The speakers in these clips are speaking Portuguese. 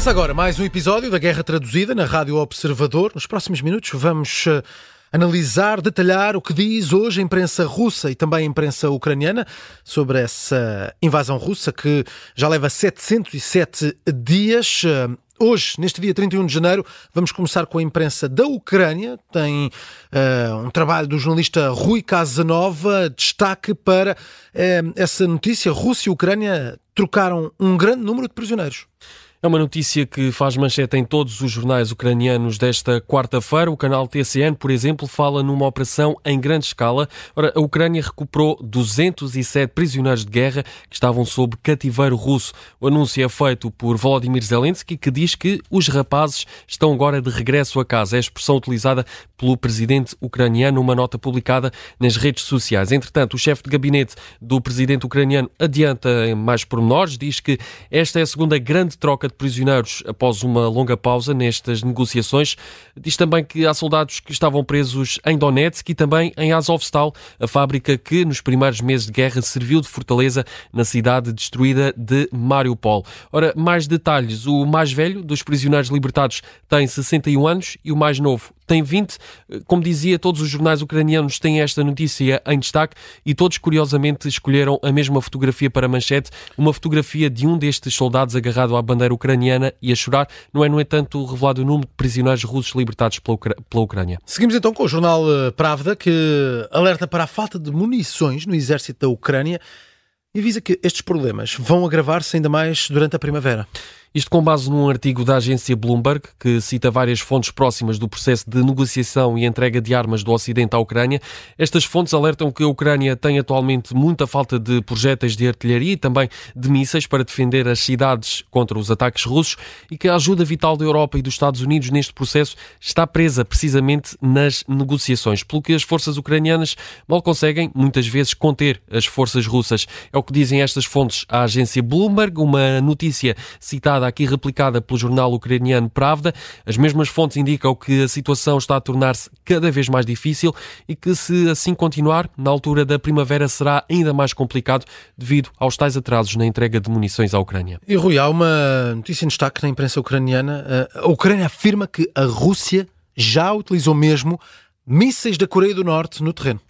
Começa agora mais um episódio da Guerra Traduzida na Rádio Observador. Nos próximos minutos vamos uh, analisar, detalhar o que diz hoje a imprensa russa e também a imprensa ucraniana sobre essa invasão russa que já leva 707 dias. Uh, Hoje, neste dia 31 de janeiro, vamos começar com a imprensa da Ucrânia. Tem uh, um trabalho do jornalista Rui Casanova, destaque para uh, essa notícia. Rússia e Ucrânia trocaram um grande número de prisioneiros. É uma notícia que faz manchete em todos os jornais ucranianos desta quarta-feira. O canal TCN, por exemplo, fala numa operação em grande escala. Ora, a Ucrânia recuperou 207 prisioneiros de guerra que estavam sob cativeiro russo. O anúncio é feito por Volodymyr Zelensky, que diz que os rapazes estão agora de regresso a casa. É a expressão utilizada pelo presidente ucraniano numa nota publicada nas redes sociais. Entretanto, o chefe de gabinete do presidente ucraniano adianta mais pormenores, diz que esta é a segunda grande troca de prisioneiros após uma longa pausa nestas negociações. Diz também que há soldados que estavam presos em Donetsk e também em Azovstal, a fábrica que nos primeiros meses de guerra serviu de fortaleza na cidade destruída de Mariupol. Ora, mais detalhes. O mais velho dos prisioneiros libertados tem 61 anos e o mais novo tem 20. Como dizia, todos os jornais ucranianos têm esta notícia em destaque e todos, curiosamente, escolheram a mesma fotografia para manchete, uma fotografia de um destes soldados agarrado à bandeira ucraniana e a chorar. Não é, no entanto, revelado o número de prisioneiros russos libertados pela, pela Ucrânia. Seguimos então com o jornal eh, Pravda, que alerta para a falta de munições no exército da Ucrânia e avisa que estes problemas vão agravar-se ainda mais durante a primavera. Isto com base num artigo da agência Bloomberg, que cita várias fontes próximas do processo de negociação e entrega de armas do Ocidente à Ucrânia. Estas fontes alertam que a Ucrânia tem atualmente muita falta de projéteis de artilharia e também de mísseis para defender as cidades contra os ataques russos e que a ajuda vital da Europa e dos Estados Unidos neste processo está presa precisamente nas negociações, pelo que as forças ucranianas mal conseguem, muitas vezes, conter as forças russas. É o que dizem estas fontes à agência Bloomberg, uma notícia citada aqui replicada pelo jornal ucraniano Pravda. As mesmas fontes indicam que a situação está a tornar-se cada vez mais difícil e que, se assim continuar, na altura da primavera será ainda mais complicado devido aos tais atrasos na entrega de munições à Ucrânia. E Rui, há uma notícia em destaque na imprensa ucraniana. A Ucrânia afirma que a Rússia já utilizou mesmo mísseis da Coreia do Norte no terreno.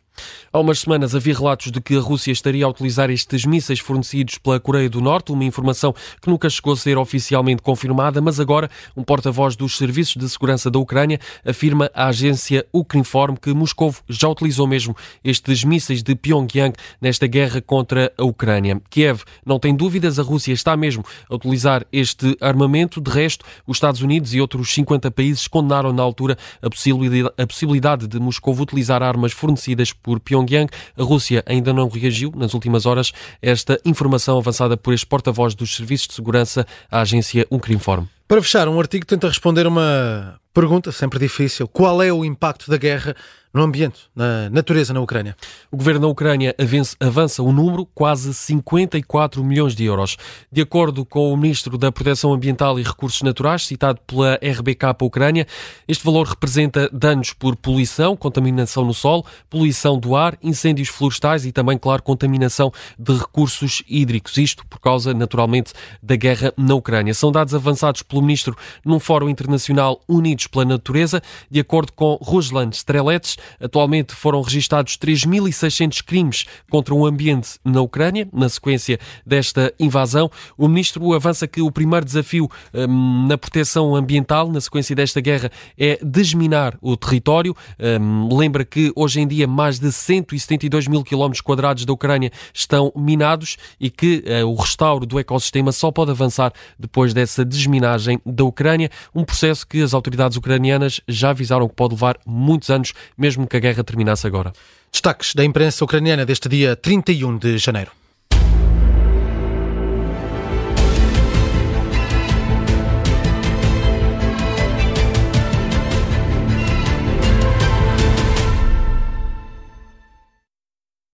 Há umas semanas havia relatos de que a Rússia estaria a utilizar estes mísseis fornecidos pela Coreia do Norte, uma informação que nunca chegou a ser oficialmente confirmada, mas agora um porta-voz dos serviços de segurança da Ucrânia afirma à agência Ukrinform que Moscou já utilizou mesmo estes mísseis de Pyongyang nesta guerra contra a Ucrânia. Kiev não tem dúvidas, a Rússia está mesmo a utilizar este armamento. De resto, os Estados Unidos e outros 50 países condenaram na altura a possibilidade, de Moscou utilizar armas fornecidas por Pyongyang Pyongyang. A Rússia ainda não reagiu nas últimas horas esta informação avançada por este porta-voz dos serviços de segurança à agência Uncrinform. Para fechar, um artigo tenta responder uma pergunta sempre difícil: qual é o impacto da guerra no ambiente, na natureza na Ucrânia. O governo da Ucrânia avança o número quase 54 milhões de euros. De acordo com o ministro da Proteção Ambiental e Recursos Naturais, citado pela RBK para a Ucrânia, este valor representa danos por poluição, contaminação no solo, poluição do ar, incêndios florestais e também, claro, contaminação de recursos hídricos. Isto por causa, naturalmente, da guerra na Ucrânia. São dados avançados pelo ministro num fórum internacional Unidos pela Natureza. De acordo com Ruslan Strelets, Atualmente foram registados 3.600 crimes contra o ambiente na Ucrânia, na sequência desta invasão. O ministro avança que o primeiro desafio um, na proteção ambiental, na sequência desta guerra, é desminar o território. Um, lembra que hoje em dia mais de 172 mil quilómetros quadrados da Ucrânia estão minados e que uh, o restauro do ecossistema só pode avançar depois dessa desminagem da Ucrânia, um processo que as autoridades ucranianas já avisaram que pode levar muitos anos, mesmo mesmo que a guerra terminasse agora. Destaques da imprensa ucraniana deste dia 31 de janeiro.